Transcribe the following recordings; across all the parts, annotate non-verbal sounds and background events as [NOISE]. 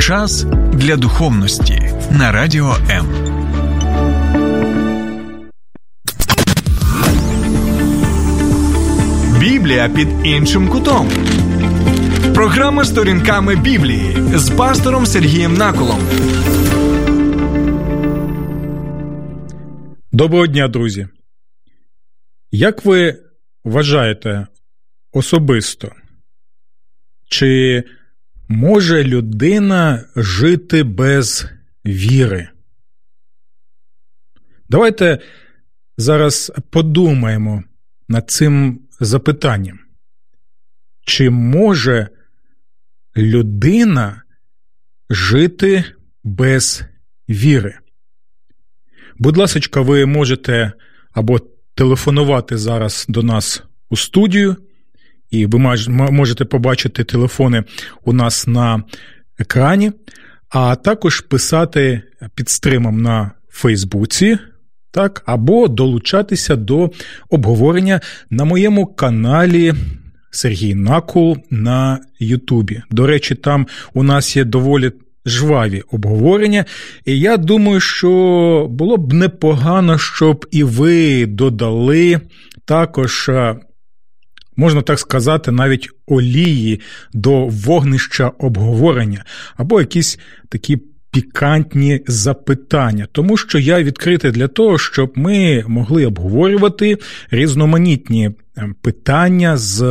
Час для духовності на радіо М. Біблія під іншим кутом. Програма сторінками Біблії з пастором Сергієм Наколом. Доброго дня, друзі. Як ви вважаєте особисто? Чи може людина жити без віри? Давайте зараз подумаємо над цим запитанням. Чи може людина жити без віри? Будь ласка, ви можете або телефонувати зараз до нас у студію, і ви можете побачити телефони у нас на екрані, а також писати під стримом на Фейсбуці, так, або долучатися до обговорення на моєму каналі. Сергій Накул на Ютубі. До речі, там у нас є доволі жваві обговорення, і я думаю, що було б непогано, щоб і ви додали також можна так сказати, навіть олії до вогнища обговорення, або якісь такі пікантні запитання, тому що я відкритий для того, щоб ми могли обговорювати різноманітні е, питання з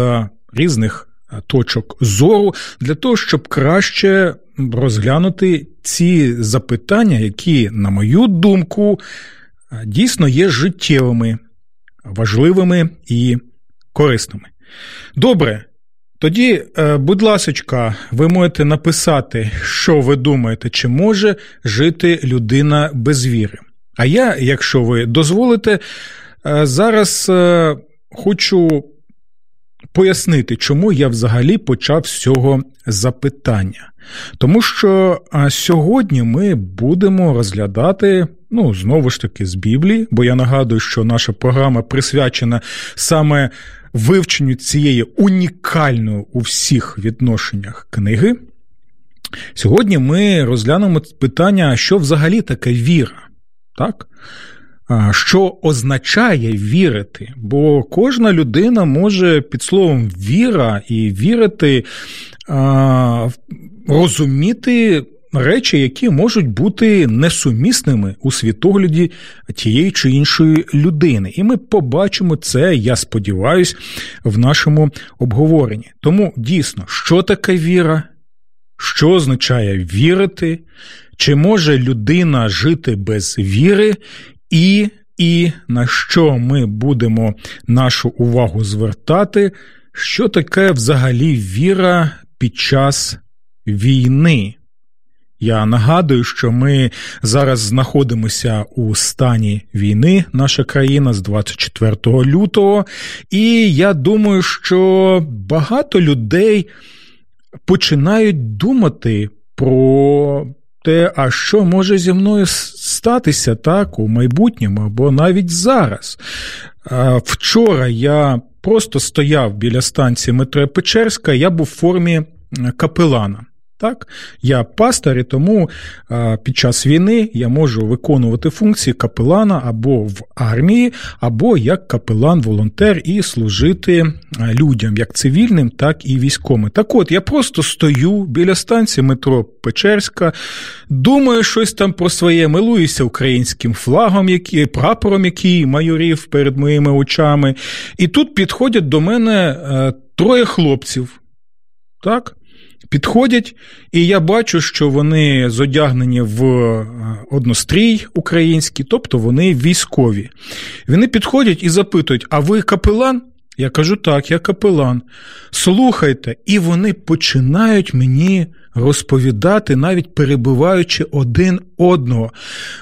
різних е, точок зору, для того, щоб краще розглянути ці запитання, які, на мою думку, е, дійсно є життєвими, важливими і корисними. Добре. Тоді, е, будь ласочка, ви можете написати, що ви думаєте, чи може жити людина без віри. А я, якщо ви дозволите, е, зараз е, хочу пояснити, чому я взагалі почав з цього запитання. Тому що сьогодні ми будемо розглядати, ну, знову ж таки, з Біблії, бо я нагадую, що наша програма присвячена саме вивченню цієї унікальної у всіх відношеннях книги. Сьогодні ми розглянемо питання, що взагалі таке віра. Так? Що означає вірити? Бо кожна людина може під словом віра і вірити, розуміти речі, які можуть бути несумісними у світогляді тієї чи іншої людини. І ми побачимо це, я сподіваюся, в нашому обговоренні. Тому дійсно, що таке віра? Що означає вірити? Чи може людина жити без віри? І і на що ми будемо нашу увагу звертати, що таке взагалі віра під час війни? Я нагадую, що ми зараз знаходимося у стані війни, наша країна з 24 лютого, і я думаю, що багато людей починають думати про те, а що може зі мною статися так у майбутньому або навіть зараз. Вчора я просто стояв біля станції метро Печерська, я був в формі капелана. Так, я пастор, і тому під час війни я можу виконувати функції капелана або в армії, або як капелан-волонтер і служити людям, як цивільним, так і військовим. Так от я просто стою біля станції метро Печерська, думаю щось там про своє, милуюся українським флагом, який, прапором, який майорів перед моїми очами. І тут підходять до мене е, троє хлопців. Так? Підходять, і я бачу, що вони зодягнені в е, однострій український, тобто вони військові. Вони підходять і запитують: а ви капелан? Я кажу, так, я капелан. Слухайте, і вони починають мені розповідати, навіть перебуваючи один одного.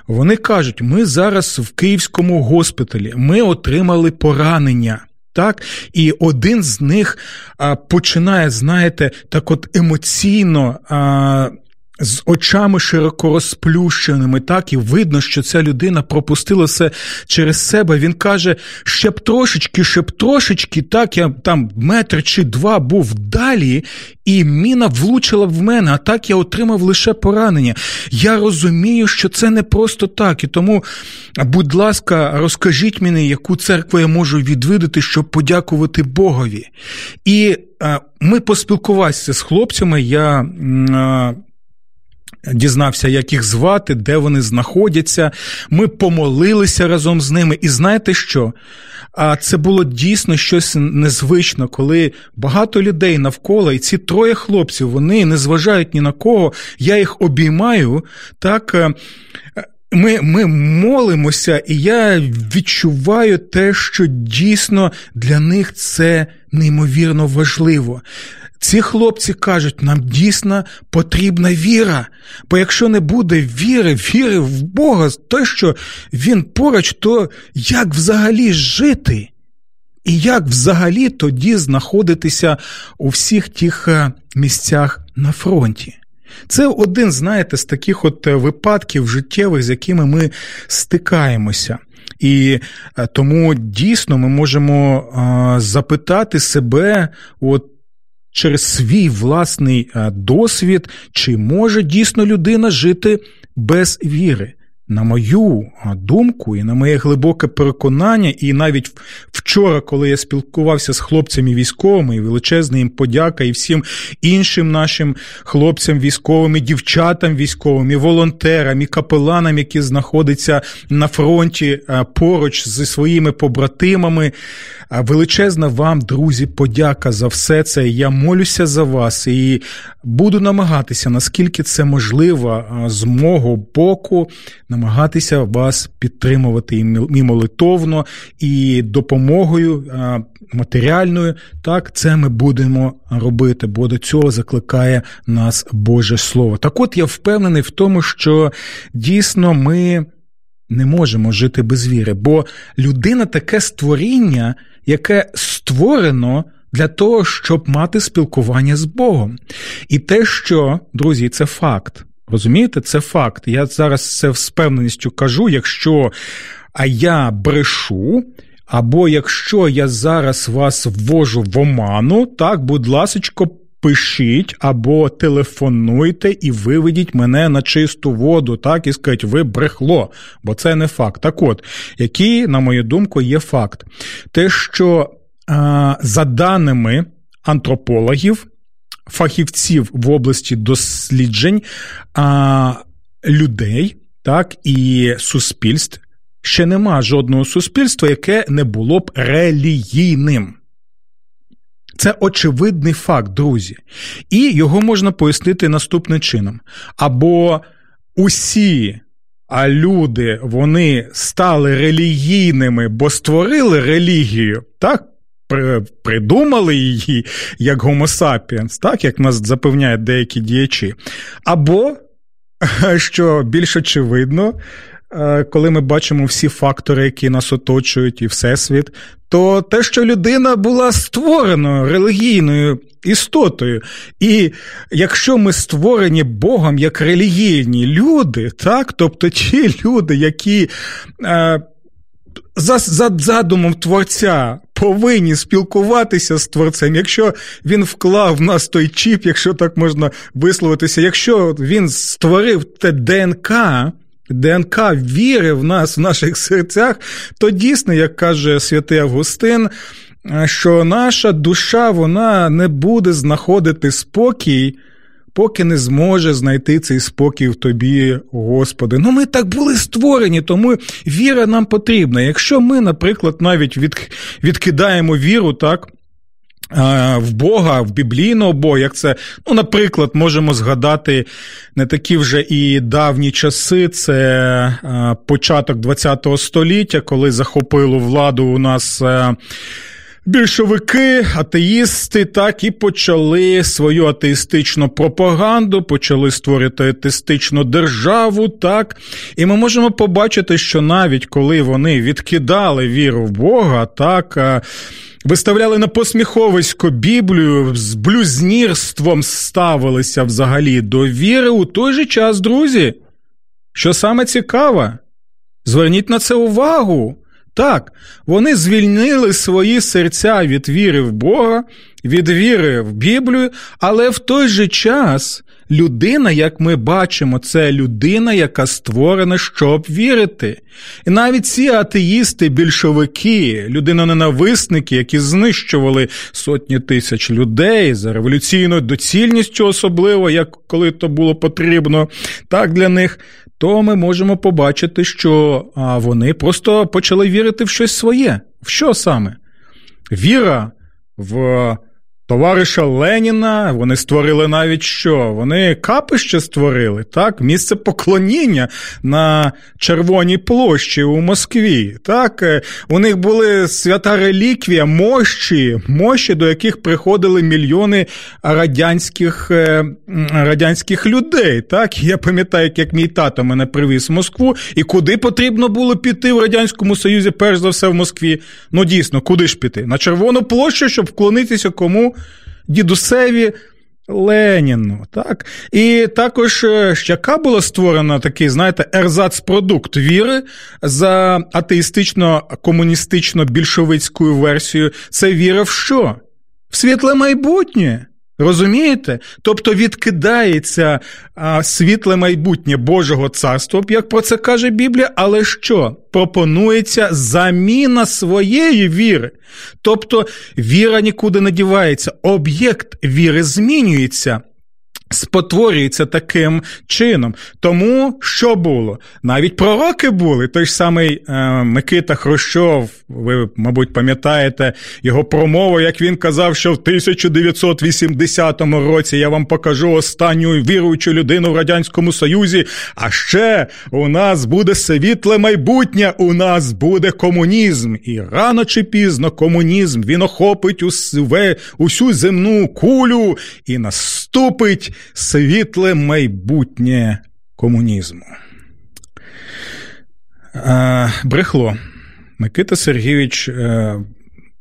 Вони кажуть, ми зараз в Київському госпіталі, ми отримали поранення. Так, і один з них а, починає, знаєте, так от емоційно а, з очами широко розплющеними, так і видно, що ця людина пропустила все через себе. Він каже: ще б трошечки, ще б трошечки, так я там метр чи два був далі, і міна влучила в мене, а так я отримав лише поранення. Я розумію, що це не просто так. І тому, будь ласка, розкажіть мені, яку церкву я можу відвідати, щоб подякувати Богові. І е, ми поспілкувалися з хлопцями. Я е, Дізнався, як їх звати, де вони знаходяться. Ми помолилися разом з ними. І знаєте що? А це було дійсно щось незвично, коли багато людей навколо, і ці троє хлопців вони не зважають ні на кого. Я їх обіймаю. Так е, ми ми молимося, і я відчуваю те, що дійсно для них це неймовірно важливо. Ці хлопці кажуть, нам дійсно потрібна віра. Бо якщо не буде віри, віри в Бога, те, що Він поруч, то як взагалі жити? І як взагалі тоді знаходитися у всіх тих е, місцях на фронті? Це один, знаєте, з таких от е, випадків життєвих, з якими ми стикаємося. І е, тому дійсно ми можемо запитати себе, от через свій власний е, досвід, чи може дійсно людина жити без віри. На мою думку, і на моє глибоке переконання, і навіть вчора, коли я спілкувався з хлопцями військовими, і величезна їм подяка, і всім іншим нашим хлопцям військовим, і дівчатам військовим, і волонтерам, і капеланам, які знаходяться на фронті поруч зі своїми побратимами. Величезна вам, друзі, подяка за все це. Я молюся за вас і буду намагатися, наскільки це можливо, з мого боку намагатися вас підтримувати і молитовно, і допомогою матеріальною. Так, це ми будемо робити, бо до цього закликає нас Боже Слово. Так от я впевнений в тому, що дійсно ми. Не можемо жити без віри, бо людина таке створіння, яке створено для того, щоб мати спілкування з Богом. І те, що, друзі, це факт. Розумієте, це факт. Я зараз це з певненістю кажу, якщо а я брешу, або якщо я зараз вас ввожу в оману, так, будь ласочко, пишіть або телефонуйте і виведіть мене на чисту воду, так, і скажіть, ви брехло, бо це не факт. Так от, який, на мою думку, є факт? Те, що а, за даними антропологів, фахівців в області досліджень а, людей, так і суспільств. Ще нема жодного суспільства, яке не було б релігійним. Це очевидний факт, друзі. І його можна пояснити наступним чином. Або усі люди вони стали релігійними, бо створили релігію, так? придумали її як Homo sapiens, так як нас запевняють деякі діячі. Або, [LAUGHS] що більш очевидно, коли ми бачимо всі фактори, які нас оточують, і всесвіт, то те, що людина була створена релігійною істотою. І якщо ми створені Богом як релігійні люди, так, тобто ті люди, які. Е, за за задумом творця повинні спілкуватися з творцем. Якщо він вклав в нас той чіп, якщо так можна висловитися, якщо він створив те ДНК. ДНК віри в нас, в наших серцях, то дійсно, як каже святий Августин, що наша душа вона не буде знаходити спокій поки не зможе знайти цей спокій в тобі, Господи. Ну ми так були створені, тому віра нам потрібна. Якщо ми, наприклад, навіть від, відкидаємо віру, так. В Бога, в біблійного Бога, як це, ну, наприклад, можемо згадати не такі вже і давні часи, це початок ХХ століття, коли захопило владу у нас Більшовики, атеїсти так і почали свою атеїстичну пропаганду, почали створити атеїстичну державу, так. І ми можемо побачити, що навіть коли вони відкидали віру в Бога, так виставляли на посміховисько Біблію, з блюзнірством ставилися взагалі до віри у той же час, друзі. Що саме цікаве, зверніть на це увагу. Так, вони звільнили свої серця від віри в Бога, від віри в Біблію, але в той же час людина, як ми бачимо, це людина, яка створена, щоб вірити. І навіть ці атеїсти, більшовики, людиноненависники, які знищували сотні тисяч людей за революційною доцільністю, особливо, як коли то було потрібно, так для них то ми можемо побачити, що вони просто почали вірити в щось своє. В що саме? Віра в товариша Леніна, вони створили навіть що? Вони капище створили, так? Місце поклоніння на Червоній площі у Москві. Так, е, у них були свята реліквія, мощі, мощі, до яких приходили мільйони радянських е, радянських людей. Так, я пам'ятаю, як мій тато мене привіз в Москву, і куди потрібно було піти в Радянському Союзі, перш за все в Москві. Ну дійсно, куди ж піти? На Червону площу, щоб вклонитися кому? Дідусеві Леніну. Так? І також щака яка була створена такий, знаєте, ерзац-продукт віри за атеїстично-комуністично-більшовицькою версією. Це віра в що? В світле майбутнє. Розумієте? Тобто відкидається а, світле майбутнє Божого царства, як про це каже Біблія, але що? Пропонується заміна своєї віри. Тобто віра нікуди не дівається, об'єкт віри змінюється спотворюється таким чином. Тому що було? Навіть пророки були. Той ж самий е, Микита Хрущов, ви, мабуть, пам'ятаєте його промову, як він казав, що в 1980 році я вам покажу останню віруючу людину в Радянському Союзі. А ще у нас буде світле майбутнє, у нас буде комунізм. І рано чи пізно комунізм він охопить усю земну кулю і наступить світле майбутнє комунізму. Брехло. Микита Сергійович е,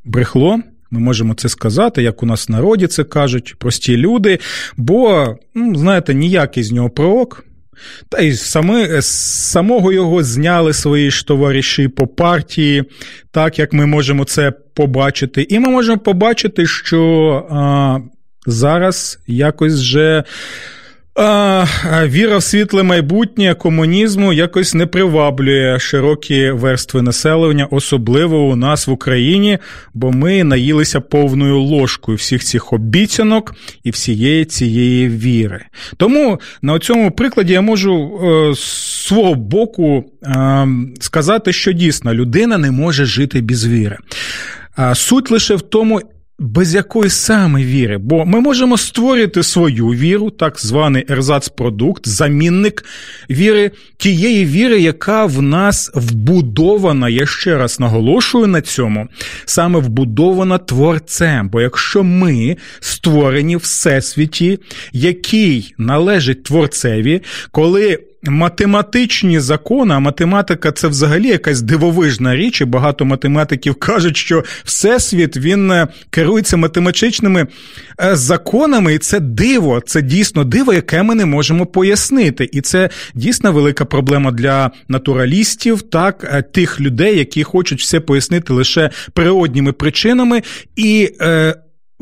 брехло. Ми можемо це сказати, як у нас в народі це кажуть, прості люди, бо, ну, знаєте, ніякий з нього пророк. Та й сами, самого його зняли свої ж товариші по партії, так як ми можемо це побачити. І ми можемо побачити, що а, зараз якось вже. А, Віра в світле майбутнє комунізму якось не приваблює широкі верстви населення, особливо у нас в Україні, бо ми наїлися повною ложкою всіх цих обіцянок і всієї цієї віри. Тому на цьому прикладі я можу е, з свого боку е, сказати, що дійсно людина не може жити без віри. Суть лише в тому, без якої саме віри, бо ми можемо створити свою віру, так званий ерзац-продукт, замінник віри, тієї віри, яка в нас вбудована, я ще раз наголошую на цьому, саме вбудована творцем. Бо якщо ми створені всесвіті, який належить творцеві, коли математичні закони, а математика це взагалі якась дивовижна річ, і багато математиків кажуть, що всесвіт він е, керується математичними е, законами, і це диво, це дійсно диво, яке ми не можемо пояснити. І це дійсно велика проблема для натуралістів, так, е, тих людей, які хочуть все пояснити лише природніми причинами. і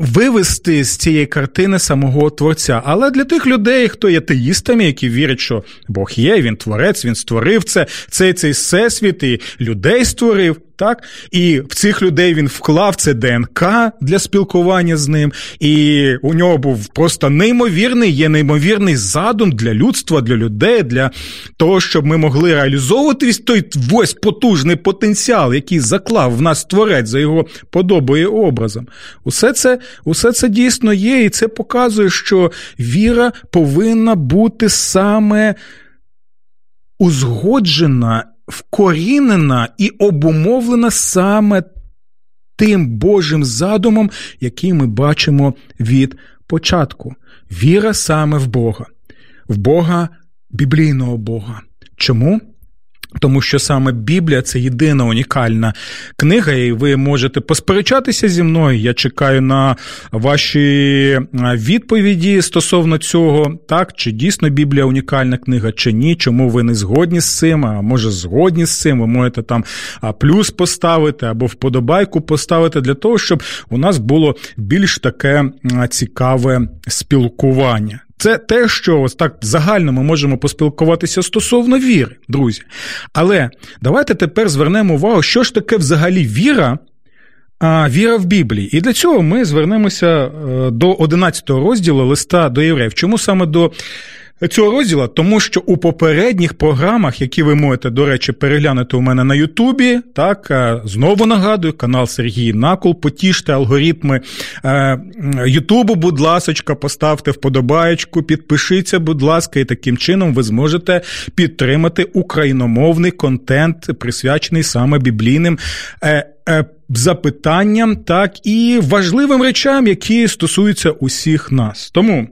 вивести з цієї картини самого творця. Але для тих людей, хто є теїстами, які вірять, що Бог є, він творець, він створив це, цей цей всесвіт і людей створив так? І в цих людей він вклав це ДНК для спілкування з ним, і у нього був просто неймовірний, є неймовірний задум для людства, для людей, для того, щоб ми могли реалізовувати той весь потужний потенціал, який заклав в нас творець за його подобою і образом. Усе це, Усе це дійсно є, і це показує, що віра повинна бути саме узгоджена вкорінена і обумовлена саме тим Божим задумом, який ми бачимо від початку. Віра саме в Бога, в Бога, біблійного Бога. Чому? Тому що саме Біблія це єдина унікальна книга, і ви можете посперечатися зі мною. Я чекаю на ваші відповіді стосовно цього, так чи дійсно Біблія унікальна книга, чи ні. Чому ви не згодні з цим? А може згодні з цим? Ви можете там плюс поставити або вподобайку поставити для того, щоб у нас було більш таке цікаве спілкування. Це те, що ось так загально ми можемо поспілкуватися стосовно віри, друзі. Але давайте тепер звернемо увагу, що ж таке взагалі віра. А віра в Біблії. І для цього ми звернемося е, до 11 розділу листа до євреїв. Чому саме до цього розділу, тому що у попередніх програмах, які ви можете, до речі, переглянути у мене на Ютубі, так е, знову нагадую, канал Сергій Накол, потіште алгоритми е, Ютубу, будь ласочка, поставте вподобаєчку, підпишіться, будь ласка, і таким чином ви зможете підтримати україномовний контент, присвячений саме біблійним. Е, запитанням, так і важливим речам, які стосуються усіх нас. Тому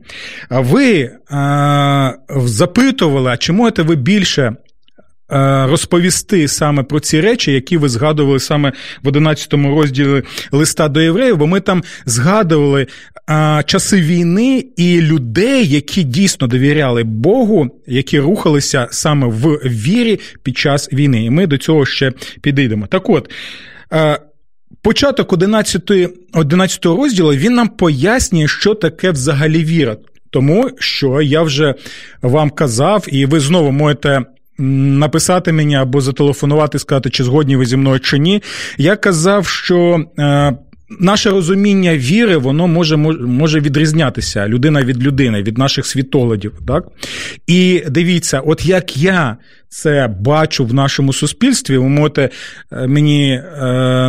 ви а, запитували, чи можете ви більше. Розповісти саме про ці речі, які ви згадували саме в 11 розділі листа до євреїв, бо ми там згадували а, часи війни і людей, які дійсно довіряли Богу, які рухалися саме в вірі під час війни. І ми до цього ще підійдемо. Так от. Початок 11 11 розділу він нам пояснює, що таке взагалі віра. Тому що я вже вам казав, і ви знову можете. Написати мені або зателефонувати, сказати, чи згодні ви зі мною чи ні. Я казав, що е, наше розуміння віри, воно може може відрізнятися людина від людини, від наших світоглядів. Так? І дивіться, от як я це бачу в нашому суспільстві, ви можете е, мені е,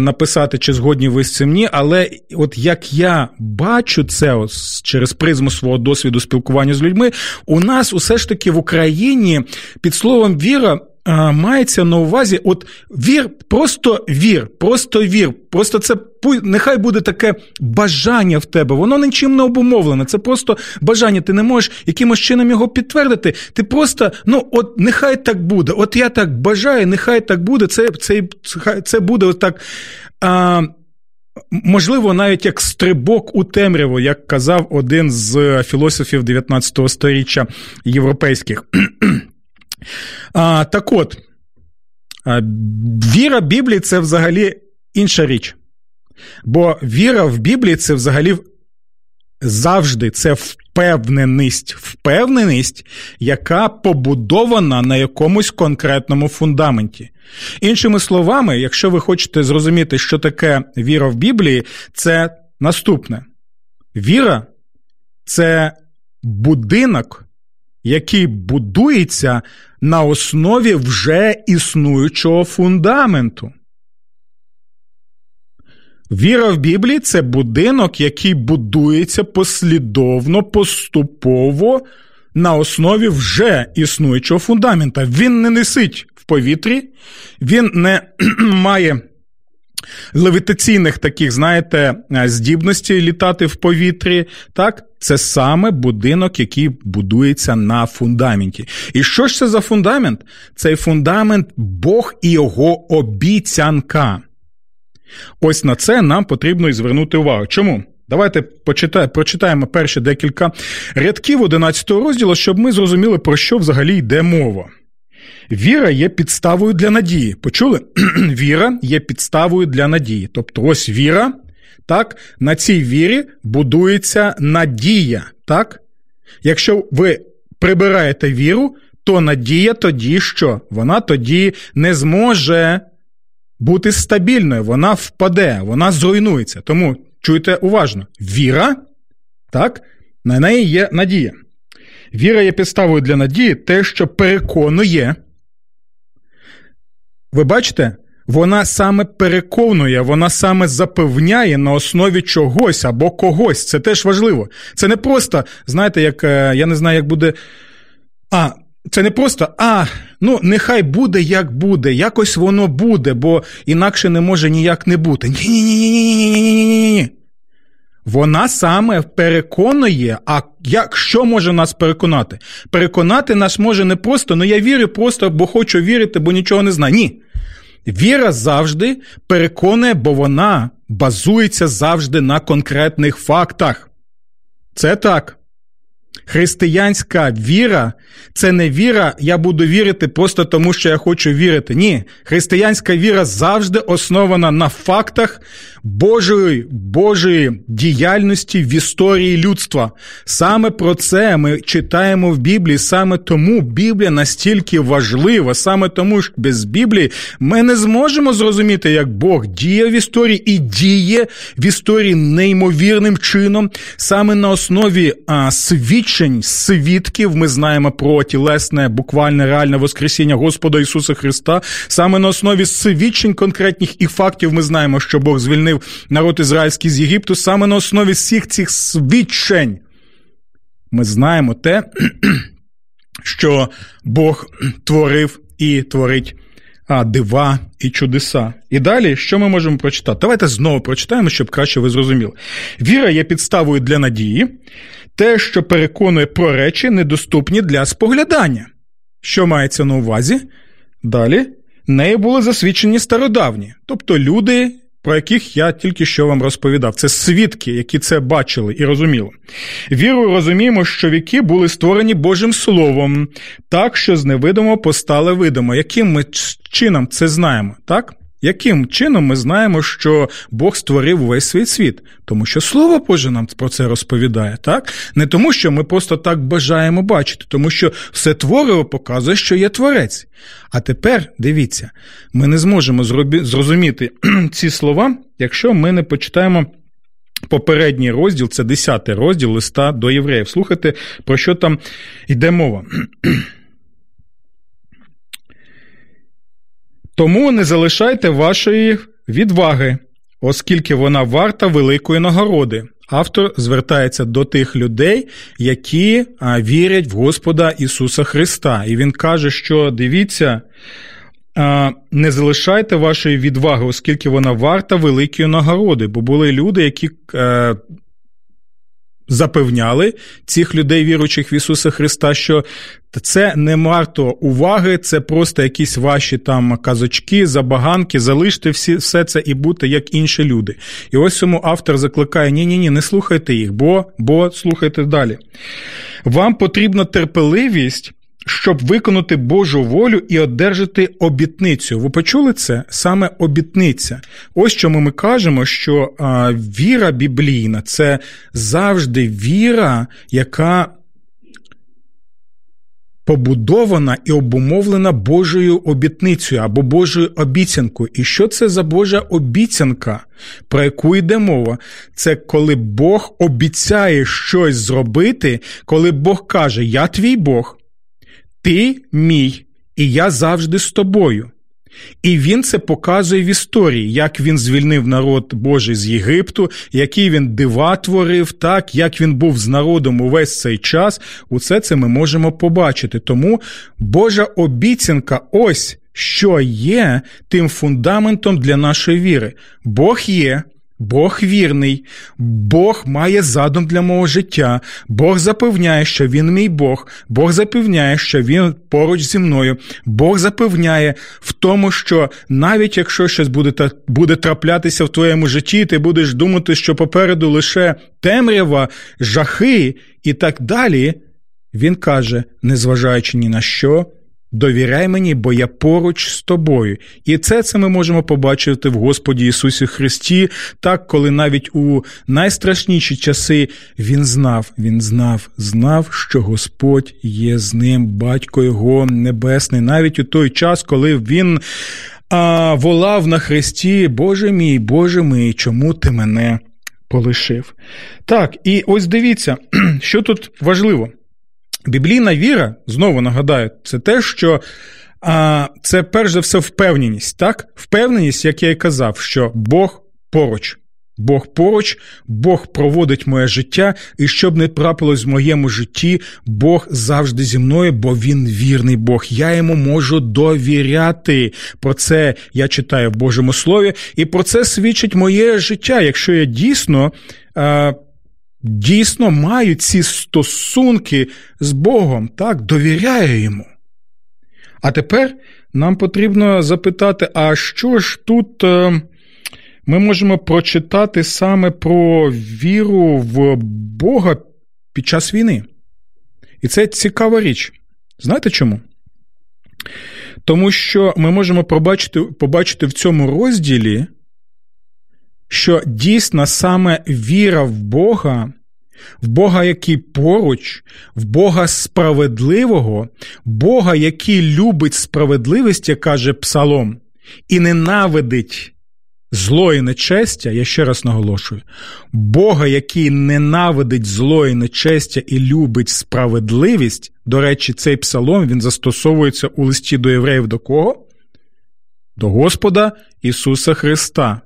написати, чи згодні ви з цим ні, але от як я бачу це ось через призму свого досвіду спілкування з людьми, у нас усе ж таки в Україні під словом віра мається на увазі, от вір, просто вір, просто вір. Просто це нехай буде таке бажання в тебе. Воно нічим не обумовлене. Це просто бажання. Ти не можеш якимось чином його підтвердити. Ти просто, ну, от нехай так буде. От я так бажаю, нехай так буде. Це це, це буде отак. А, Можливо, навіть як стрибок у темряву, як казав один з філософів 19 століття європейських. А, Так от, віра Біблії це взагалі інша річ. Бо віра в Біблії це взагалі завжди це впевненість, впевненість, яка побудована на якомусь конкретному фундаменті. Іншими словами, якщо ви хочете зрозуміти, що таке віра в Біблії, це наступне: віра це будинок, який будується на основі вже існуючого фундаменту. Віра в Біблії це будинок, який будується послідовно, поступово на основі вже існуючого фундамента. Він не несить в повітрі, він не [CLEARS THROAT] має левітаційних таких, знаєте, здібностей літати в повітрі. Так, це саме будинок, який будується на фундаменті. І що ж це за фундамент? Цей фундамент Бог і його обіцянка. Ось на це нам потрібно і звернути увагу. Чому? Давайте почитай, прочитаємо перші декілька рядків 11 розділу, щоб ми зрозуміли, про що взагалі йде мова. Віра є підставою для надії. Почули? [CLEARS THROAT] Віра є підставою для надії. Тобто, ось віра, так, на цій вірі будується надія. так? Якщо ви прибираєте віру, то надія тоді що? Вона тоді не зможе бути стабільною, вона впаде, вона зруйнується. Тому чуйте уважно: віра, так, на неї є надія. Віра є підставою для надії, те, що переконує. Ви бачите, вона саме переконує, вона саме запевняє на основі чогось або когось. Це теж важливо. Це не просто, знаєте, як е, я не знаю, як буде. А, це не просто, а, ну, нехай буде, як буде, якось воно буде, бо інакше не може ніяк не бути. Ні-ні-ні-ні-ні-ні-ні-ні-ні. Вона саме переконує, а як що може нас переконати? Переконати нас може не просто, ну я вірю просто, бо хочу вірити, бо нічого не знаю. Ні. Віра завжди переконує, бо вона базується завжди на конкретних фактах. Це так. Християнська віра це не віра, я буду вірити просто тому, що я хочу вірити. Ні, християнська віра завжди основана на фактах Божої Божої діяльності в історії людства. Саме про це ми читаємо в Біблії, саме тому Біблія настільки важлива, саме тому що без Біблії ми не зможемо зрозуміти, як Бог діє в історії і діє в історії неймовірним чином, саме на основі а, свідчень, свідків ми знаємо про тілесне, буквальне реальне Воскресіння Господа Ісуса Христа. Саме на основі свідчень конкретних і фактів ми знаємо, що Бог звільнив народ ізраїльський з Єгипту. Саме на основі всіх цих свідчень ми знаємо те, [CLEARS THROAT] що Бог творив і творить а, дива і чудеса. І далі, що ми можемо прочитати? Давайте знову прочитаємо, щоб краще ви зрозуміли. Віра є підставою для надії, те, що переконує про речі, недоступні для споглядання. Що мається на увазі? Далі нею були засвідчені стародавні, тобто люди, про яких я тільки що вам розповідав. Це свідки, які це бачили і розуміли. Вірою розуміємо, що віки були створені Божим Словом, так що з невидимого постали видимо. Яким ми чином це знаємо, так? Яким чином ми знаємо, що Бог створив весь свій світ? Тому що Слово Боже нам про це розповідає, так? Не тому, що ми просто так бажаємо бачити, тому що все твориво показує, що є творець. А тепер дивіться, ми не зможемо зрозуміти [CLEARS THROAT] ці слова, якщо ми не почитаємо. Попередній розділ, це 10 розділ листа до євреїв. Слухайте, про що там йде мова. [CLEARS THROAT] Тому не залишайте вашої відваги, оскільки вона варта великої нагороди. Автор звертається до тих людей, які вірять в Господа Ісуса Христа. І він каже, що дивіться, не залишайте вашої відваги, оскільки вона варта великої нагороди, бо були люди, які е, запевняли цих людей, віруючих в Ісуса Христа, що це не варто уваги, це просто якісь ваші там казочки, забаганки, залиште всі, все це і бути як інші люди. І ось цьому автор закликає: ні, ні, ні, не слухайте їх, бо, бо слухайте далі. Вам потрібна терпеливість щоб виконати Божу волю і одержати обітницю. Ви почули це? Саме обітниця. Ось чому ми кажемо, що віра біблійна це завжди віра, яка побудована і обумовлена Божою обітницею або Божою обіцянкою. І що це за Божа обіцянка, про яку йде мова? Це коли Бог обіцяє щось зробити, коли Бог каже: Я твій Бог. Ти мій, і я завжди з тобою. І він це показує в історії, як він звільнив народ Божий з Єгипту, які він дива творив, так, як він був з народом увесь цей час. Усе це ми можемо побачити. Тому Божа обіцянка ось що є тим фундаментом для нашої віри. Бог є. Бог вірний, Бог має задум для мого життя, Бог запевняє, що Він мій Бог, Бог запевняє, що Він поруч зі мною, Бог запевняє в тому, що навіть якщо щось буде буде траплятися в твоєму житті, ти будеш думати, що попереду лише темрява, жахи і так далі. Він каже, незважаючи ні на що, Довіряй мені, бо я поруч з тобою. І це це ми можемо побачити в Господі Ісусі Христі, так, коли навіть у найстрашніші часи Він знав, Він знав, знав, що Господь є з ним, батько Його Небесний, навіть у той час, коли Він а, волав на Христі, Боже мій, Боже мій, чому ти мене полишив? Так, і ось дивіться, [CLEARS THROAT] що тут важливо. Біблійна віра, знову нагадаю, це те, що а, це перш за все впевненість, так? Впевненість, як я і казав, що Бог поруч. Бог поруч, Бог проводить моє життя, і щоб не трапилось в моєму житті, Бог завжди зі мною, бо Він вірний Бог. Я йому можу довіряти. Про це я читаю в Божому Слові, і про це свідчить моє життя. Якщо я дійсно дійсно мають ці стосунки з Богом, так, довіряє йому. А тепер нам потрібно запитати, а що ж тут е, ми можемо прочитати саме про віру в Бога під час війни? І це цікава річ. Знаєте чому? Тому що ми можемо побачити, побачити в цьому розділі, що дійсно саме віра в Бога, в Бога, який поруч, в Бога справедливого, Бога, який любить справедливість, як каже Псалом, і ненавидить зло і нечестя, я ще раз наголошую, Бога, який ненавидить зло і нечестя і любить справедливість, до речі, цей псалом він застосовується у листі до євреїв до кого? До Господа Ісуса Христа.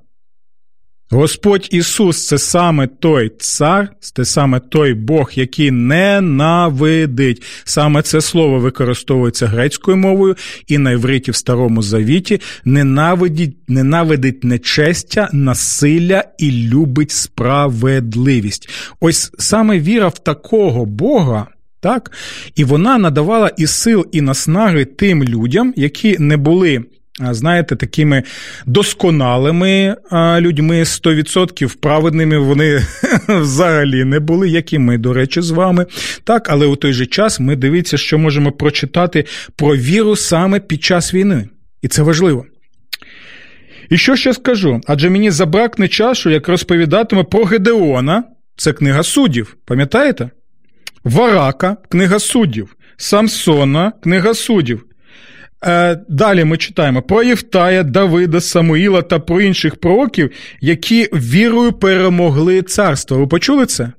Господь Ісус це саме той цар, це саме той Бог, який ненавидить. Саме це слово використовується грецькою мовою і на івриті в Старому Завіті ненавидить, ненавидить нечестя, насилля і любить справедливість. Ось саме віра в такого Бога. Так, і вона надавала і сил, і наснаги тим людям, які не були знаєте, такими досконалими людьми 100% праведними вони [LAUGHS] взагалі не були, як і ми, до речі, з вами. Так, але у той же час ми дивіться, що можемо прочитати про віру саме під час війни. І це важливо. І що ще скажу? Адже мені забракне часу, як розповідатиме про Гедеона, це книга суддів, пам'ятаєте? Варака, книга суддів, Самсона, книга суддів. Е, далі ми читаємо про Євтая, Давида, Самуїла та про інших пророків, які вірою перемогли царство. Ви почули це?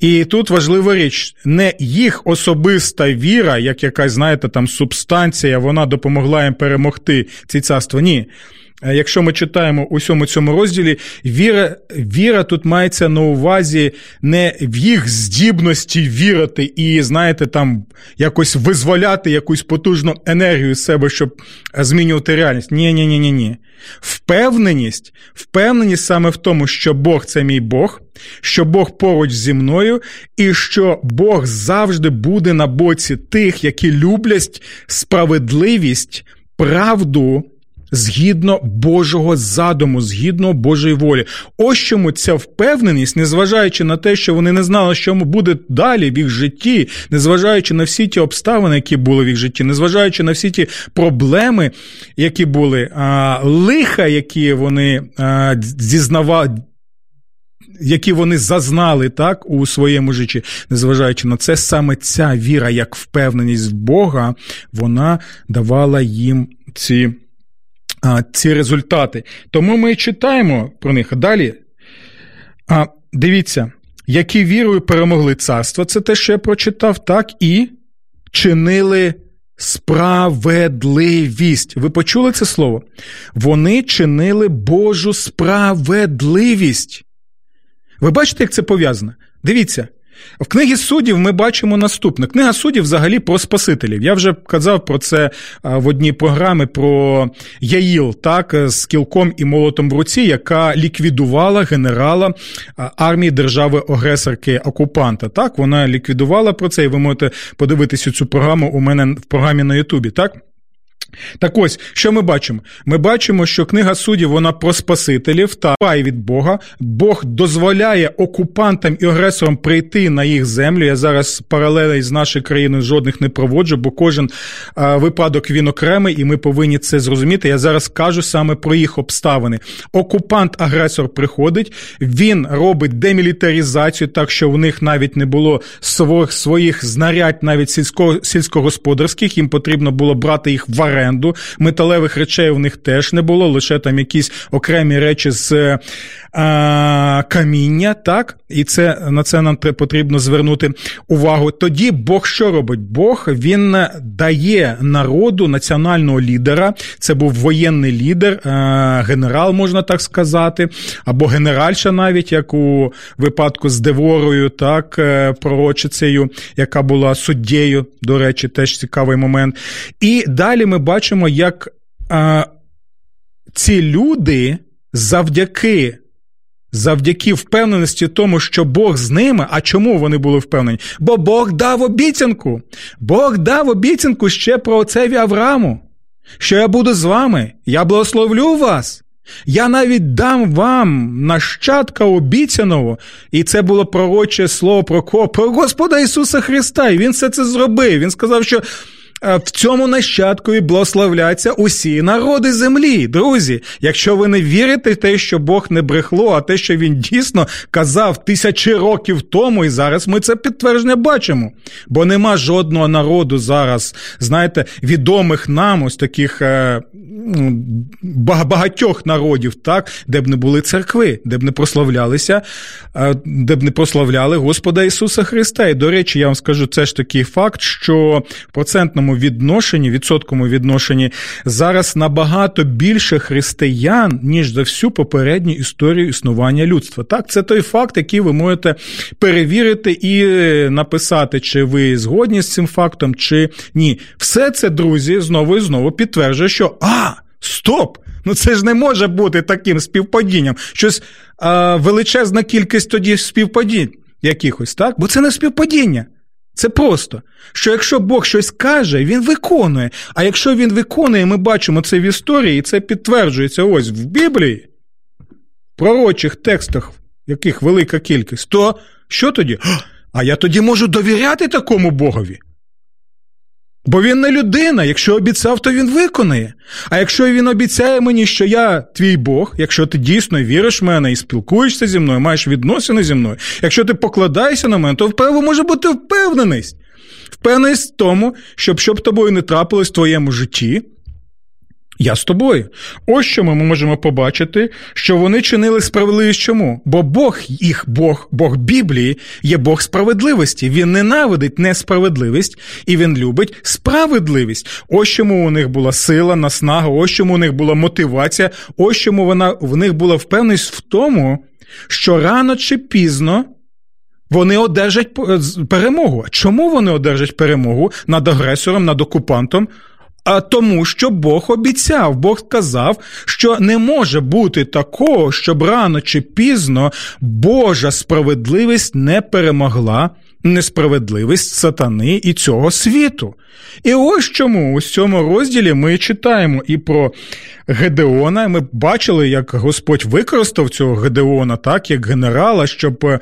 І тут важлива річ: не їх особиста віра, як якась, знаєте, там субстанція, вона допомогла їм перемогти ці царства. Ні. Е, якщо ми читаємо у всьому цьому розділі, віра віра тут мається на увазі не в їх здібності вірити і, знаєте, там якось визволяти якусь потужну енергію з себе, щоб змінювати реальність. Ні, ні, ні, ні, ні. Впевненість, впевненість саме в тому, що Бог це мій Бог, що Бог поруч зі мною, і що Бог завжди буде на боці тих, які люблять справедливість, правду згідно Божого задуму, згідно Божої волі. Ось чому ця впевненість, незважаючи на те, що вони не знали, що буде далі в їх житті, незважаючи на всі ті обставини, які були в їх житті, незважаючи на всі ті проблеми, які були, а, лиха, які вони зізнавали. Які вони зазнали так у своєму житті, незважаючи на це, саме ця віра, як впевненість в Бога, вона давала їм ці ці результати. Тому ми читаємо про них. Далі. А, Дивіться, які вірою перемогли царство, це те, що я прочитав, так і чинили справедливість. Ви почули це слово? Вони чинили Божу справедливість. Ви бачите, як це пов'язано? Дивіться, в книгі суддів ми бачимо наступне. Книга суддів взагалі про Спасителів. Я вже казав про це в одній програмі про Яїл, так, з кілком і молотом в руці, яка ліквідувала генерала армії держави-агресорки окупанта. Так, вона ліквідувала про це, і ви можете подивитися цю програму у мене в програмі на Ютубі. так? Так ось, що ми бачимо? Ми бачимо, що книга суддів вона про Спасителів та пай від Бога. Бог дозволяє окупантам і агресорам прийти на їх землю. Я зараз паралелей з нашою країною жодних не проводжу, бо кожен а, випадок він окремий, і ми повинні це зрозуміти. Я зараз кажу саме про їх обставини. Окупант-агресор приходить, він робить демілітаризацію, так що в них навіть не було своїх своїх знарядь, навіть сільсько, сільськогосподарських. Їм потрібно було брати їх в оренду оренду. Металевих речей у них теж не було, лише там якісь окремі речі з а, каміння. так? І це на це нам потрібно звернути увагу. Тоді Бог що робить? Бог він дає народу національного лідера. Це був воєнний лідер, генерал, можна так сказати, або генеральша, навіть як у випадку з Деворою, так, е, пророчицею, яка була суддєю, до речі, теж цікавий момент. І далі ми бачимо, як ці люди завдяки завдяки впевненості тому, що Бог з ними. А чому вони були впевнені? Бо Бог дав обіцянку. Бог дав обіцянку ще про отцеві Аврааму, що я буду з вами, я благословлю вас. Я навіть дам вам нащадка обіцяного, і це було пророче слово про кого? Про Господа Ісуса Христа. І Він все це зробив. Він сказав, що в цьому нащадкові благословляться усі народи землі. Друзі, якщо ви не вірите в те, що Бог не брехло, а те, що він дійсно казав тисячі років тому, і зараз ми це підтвердження бачимо. Бо нема жодного народу зараз, знаєте, відомих нам ось таких е, багатьох народів, так, де б не були церкви, де б не прославлялися, е, де б не прославляли Господа Ісуса Христа. І до речі, я вам скажу, це ж такий факт, що в процентному відношенні, відсотковому відношенні зараз набагато більше християн, ніж за всю попередню історію існування людства. Так, це той факт, який ви можете перевірити і написати, чи ви згодні з цим фактом, чи ні. Все це, друзі, знову і знову підтверджує, що а, стоп! Ну це ж не може бути таким співпадінням. Щось а, величезна кількість тоді співпадінь якихось, так? Бо це не співпадіння. Це просто, що якщо Бог щось каже, він виконує. А якщо він виконує, ми бачимо це в історії, і це підтверджується ось в Біблії, в пророчих текстах, яких велика кількість, то що тоді? А я тоді можу довіряти такому Богові. Бо він не людина. Якщо обіцяв, то він виконає. А якщо він обіцяє мені, що я твій Бог, якщо ти дійсно віриш в мене і спілкуєшся зі мною, маєш відносини зі мною, якщо ти покладаєшся на мене, то впевнено може бути впевненість. Впевненість в тому, щоб щоб тобою не трапилось в твоєму житті, я з тобою. Ось що ми можемо побачити, що вони чинили справедливість чому? Бо Бог, їх Бог, Бог Біблії, є Бог справедливості. Він ненавидить несправедливість і він любить справедливість. Ось чому у них була сила, наснага, ось чому у них була мотивація, ось чому вона в них була впевненість в тому, що рано чи пізно. Вони одержать перемогу. Чому вони одержать перемогу над агресором, над окупантом? А тому, що Бог обіцяв, Бог сказав, що не може бути такого, щоб рано чи пізно Божа справедливість не перемогла несправедливість сатани і цього світу. І ось чому у цьому розділі ми читаємо і про Гедеона. Ми бачили, як Господь використав цього Гедеона, так, як генерала, щоб е,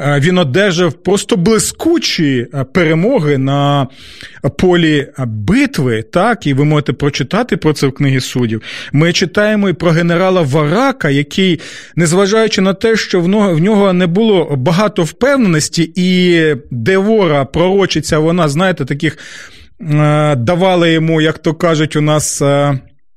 він одержав просто блискучі е, перемоги на полі битви. так, І ви можете прочитати про це в книгі суддів. Ми читаємо і про генерала Варака, який, незважаючи на те, що в нього не було багато впевненості, і Девора пророчиця, вона, знаєте, таких е, давала йому, як то кажуть, у нас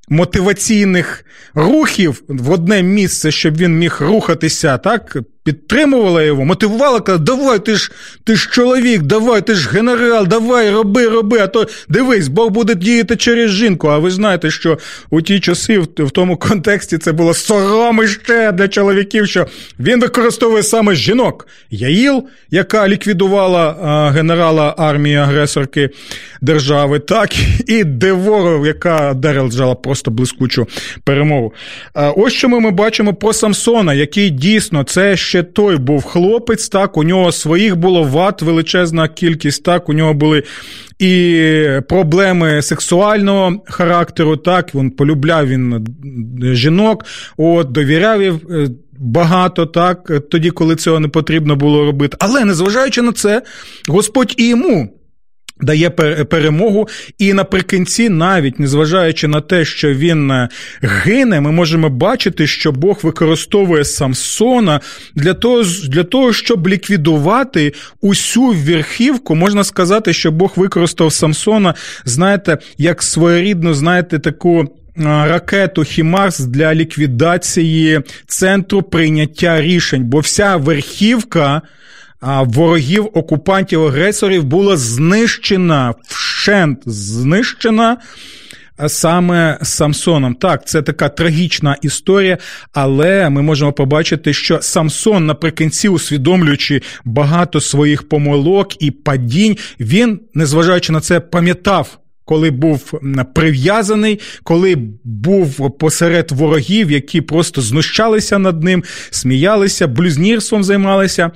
мотиваційних рухів в одне місце, щоб він міг рухатися, так підтримувала його, мотивувала, казала, давай, ти ж ти ж чоловік, давай, ти ж генерал, давай, роби, роби. А то дивись, Бог буде діяти через жінку. А ви знаєте, що у ті часи, в тому контексті, це було соромище для чоловіків, що він використовує саме жінок. Яїл, яка ліквідувала а, генерала армії агресорки держави, так, і Деворов, яка держала просто блискучу перемогу. А, ось що ми бачимо про Самсона, який дійсно це ще ще той був хлопець, так, у нього своїх було ват, величезна кількість, так, у нього були і проблеми сексуального характеру, так, він полюбляв він жінок, от, довіряв е, багато, так, тоді, коли цього не потрібно було робити. Але незважаючи на це, Господь і йому Дає перемогу, і наприкінці, навіть незважаючи на те, що він е, гине, ми можемо бачити, що Бог використовує Самсона для того, для того, щоб ліквідувати усю верхівку. Можна сказати, що Бог використав Самсона, знаєте, як своєрідну, знаєте, таку. Е, ракету Хімарс для ліквідації центру прийняття рішень, бо вся верхівка ворогів, окупантів, агресорів була знищена, вщент знищена. Саме Самсоном. Так, це така трагічна історія, але ми можемо побачити, що Самсон, наприкінці, усвідомлюючи багато своїх помилок і падінь, він, незважаючи на це, пам'ятав коли був прив'язаний, коли був посеред ворогів, які просто знущалися над ним, сміялися, блюзнірством займалися.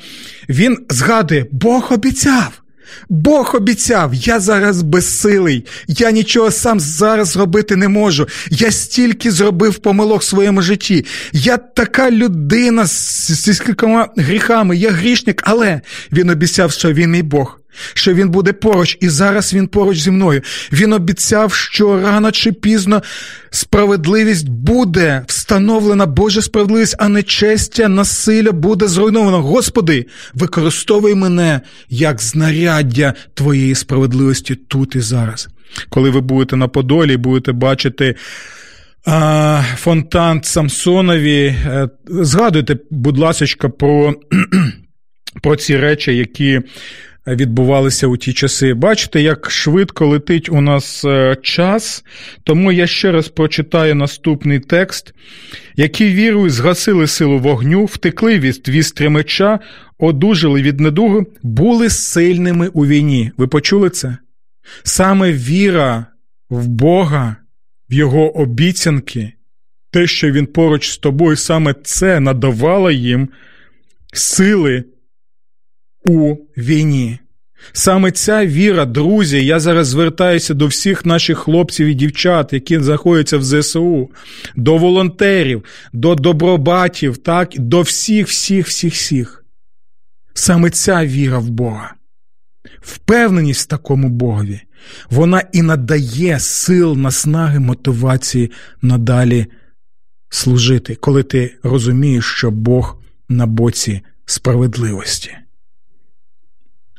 Він згадує, Бог обіцяв. Бог обіцяв, я зараз безсилий, я нічого сам зараз зробити не можу. Я стільки зробив помилок в своєму житті. Я така людина зі скількома гріхами, я грішник, але він обіцяв, що він мій Бог що він буде поруч, і зараз він поруч зі мною. Він обіцяв, що рано чи пізно справедливість буде встановлена, Божа справедливість, а нечестя, насилля буде зруйновано. Господи, використовуй мене як знаряддя Твоєї справедливості тут і зараз. Коли ви будете на Подолі, будете бачити. Фонтан Самсонові, е, згадуйте, будь ласка, про [CLEARS THROAT] про ці речі, які відбувалися у ті часи. Бачите, як швидко летить у нас е, час, тому я ще раз прочитаю наступний текст, які вірою згасили силу вогню, втекли від вістря меча, одужали від недуги, були сильними у війні. Ви почули це? Саме віра в Бога, в Його обіцянки, те, що Він поруч з тобою, саме це надавало їм сили у війні. Саме ця віра, друзі, я зараз звертаюся до всіх наших хлопців і дівчат, які знаходяться в ЗСУ, до волонтерів, до добробатів, так, до всіх, всіх, всіх, всіх. Саме ця віра в Бога, впевненість в такому Богові, вона і надає сил, наснаги, мотивації надалі служити, коли ти розумієш, що Бог на боці справедливості.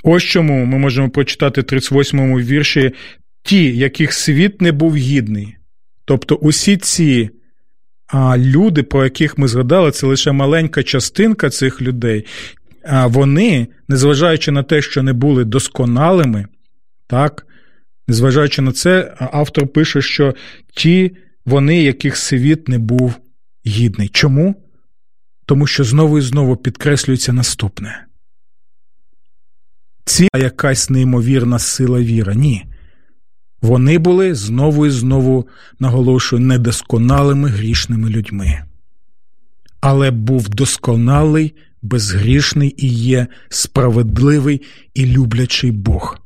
Ось чому ми можемо прочитати 38-му вірші ті, яких світ не був гідний. Тобто усі ці а, люди, про яких ми згадали, це лише маленька частинка цих людей, а вони, незважаючи на те, що не були досконалими, так, незважаючи на це, автор пише, що ті вони, яких світ не був гідний. Чому? Тому що знову і знову підкреслюється наступне. Ці якась неймовірна сила віра. Ні. Вони були знову і знову, наголошую, недосконалими грішними людьми. Але був досконалий, безгрішний і є справедливий і люблячий Бог,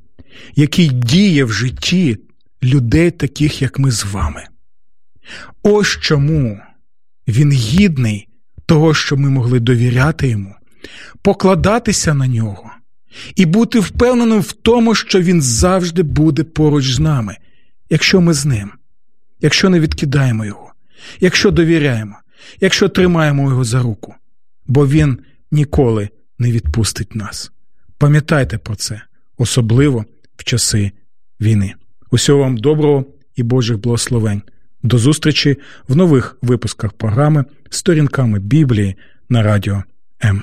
який діє в житті людей, таких, як ми з вами. Ось чому він гідний того, що ми могли довіряти йому, покладатися на нього і бути впевненим в тому, що Він завжди буде поруч з нами, якщо ми з ним, якщо не відкидаємо його, якщо довіряємо, якщо тримаємо його за руку, бо Він ніколи не відпустить нас. Пам'ятайте про це, особливо в часи війни. Усього вам доброго і Божих благословень. До зустрічі в нових випусках програми Сторінками Біблії на радіо М.